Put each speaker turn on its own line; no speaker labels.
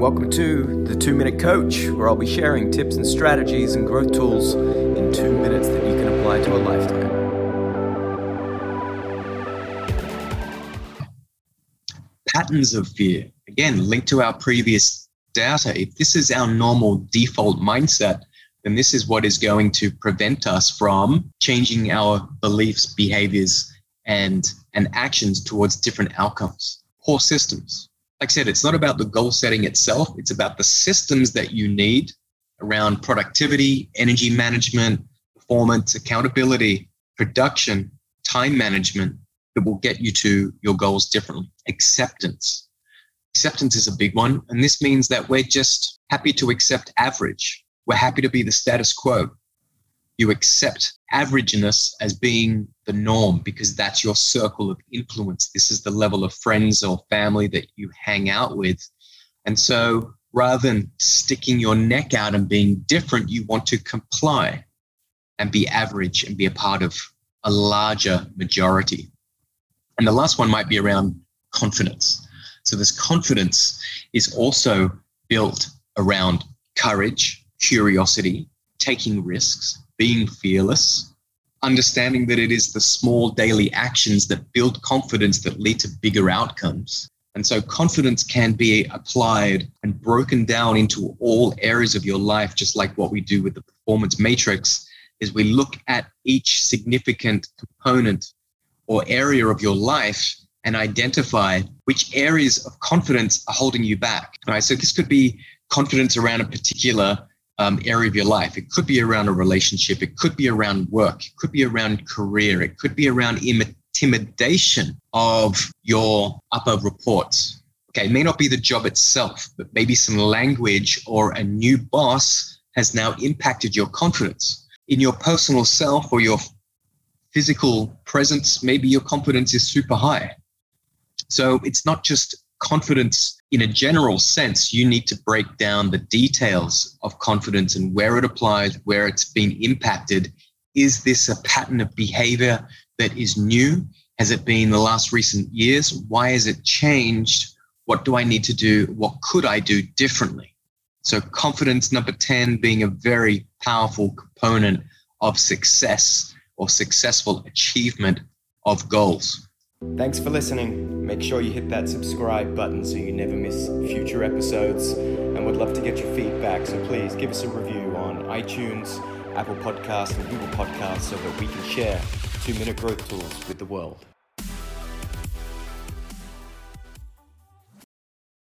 welcome to the Two Minute Coach, where I'll be sharing tips and strategies and growth tools in two minutes that you can apply to a lifetime.
Patterns of fear. Again, linked to our previous data. If this is our normal default mindset, then this is what is going to prevent us from changing our beliefs, behaviors, and, and actions towards different outcomes. Poor systems I said, it's not about the goal setting itself, it's about the systems that you need around productivity, energy management, performance, accountability, production, time management that will get you to your goals differently. Acceptance. Acceptance is a big one. And this means that we're just happy to accept average. We're happy to be the status quo you accept averageness as being the norm because that's your circle of influence. This is the level of friends or family that you hang out with. And so rather than sticking your neck out and being different, you want to comply and be average and be a part of a larger majority. And the last one might be around confidence. So this confidence is also built around courage, curiosity, taking risks, being fearless, understanding that it is the small daily actions that build confidence that lead to bigger outcomes. And so confidence can be applied and broken down into all areas of your life, just like what we do with the performance matrix, is we look at each significant component or area of your life and identify which areas of confidence are holding you back. All right. So this could be confidence around a particular um, area of your life. It could be around a relationship. It could be around work. It could be around career. It could be around intimidation of your upper reports. Okay, it may not be the job itself, but maybe some language or a new boss has now impacted your confidence in your personal self or your physical presence. Maybe your confidence is super high. So it's not just confidence in a general sense, you need to break down the details of confidence and where it applies, where it's been impacted. Is this a pattern of behavior that is new? Has it been the last recent years? Why has it changed? What do I need to do? What could I do differently? So, confidence number 10 being a very powerful component of success or successful achievement of goals.
Thanks for listening. Make sure you hit that subscribe button so you never miss future episodes. And we'd love to get your feedback, so please give us a review on iTunes, Apple Podcasts, and Google Podcasts so that we can share two minute growth tools with the world.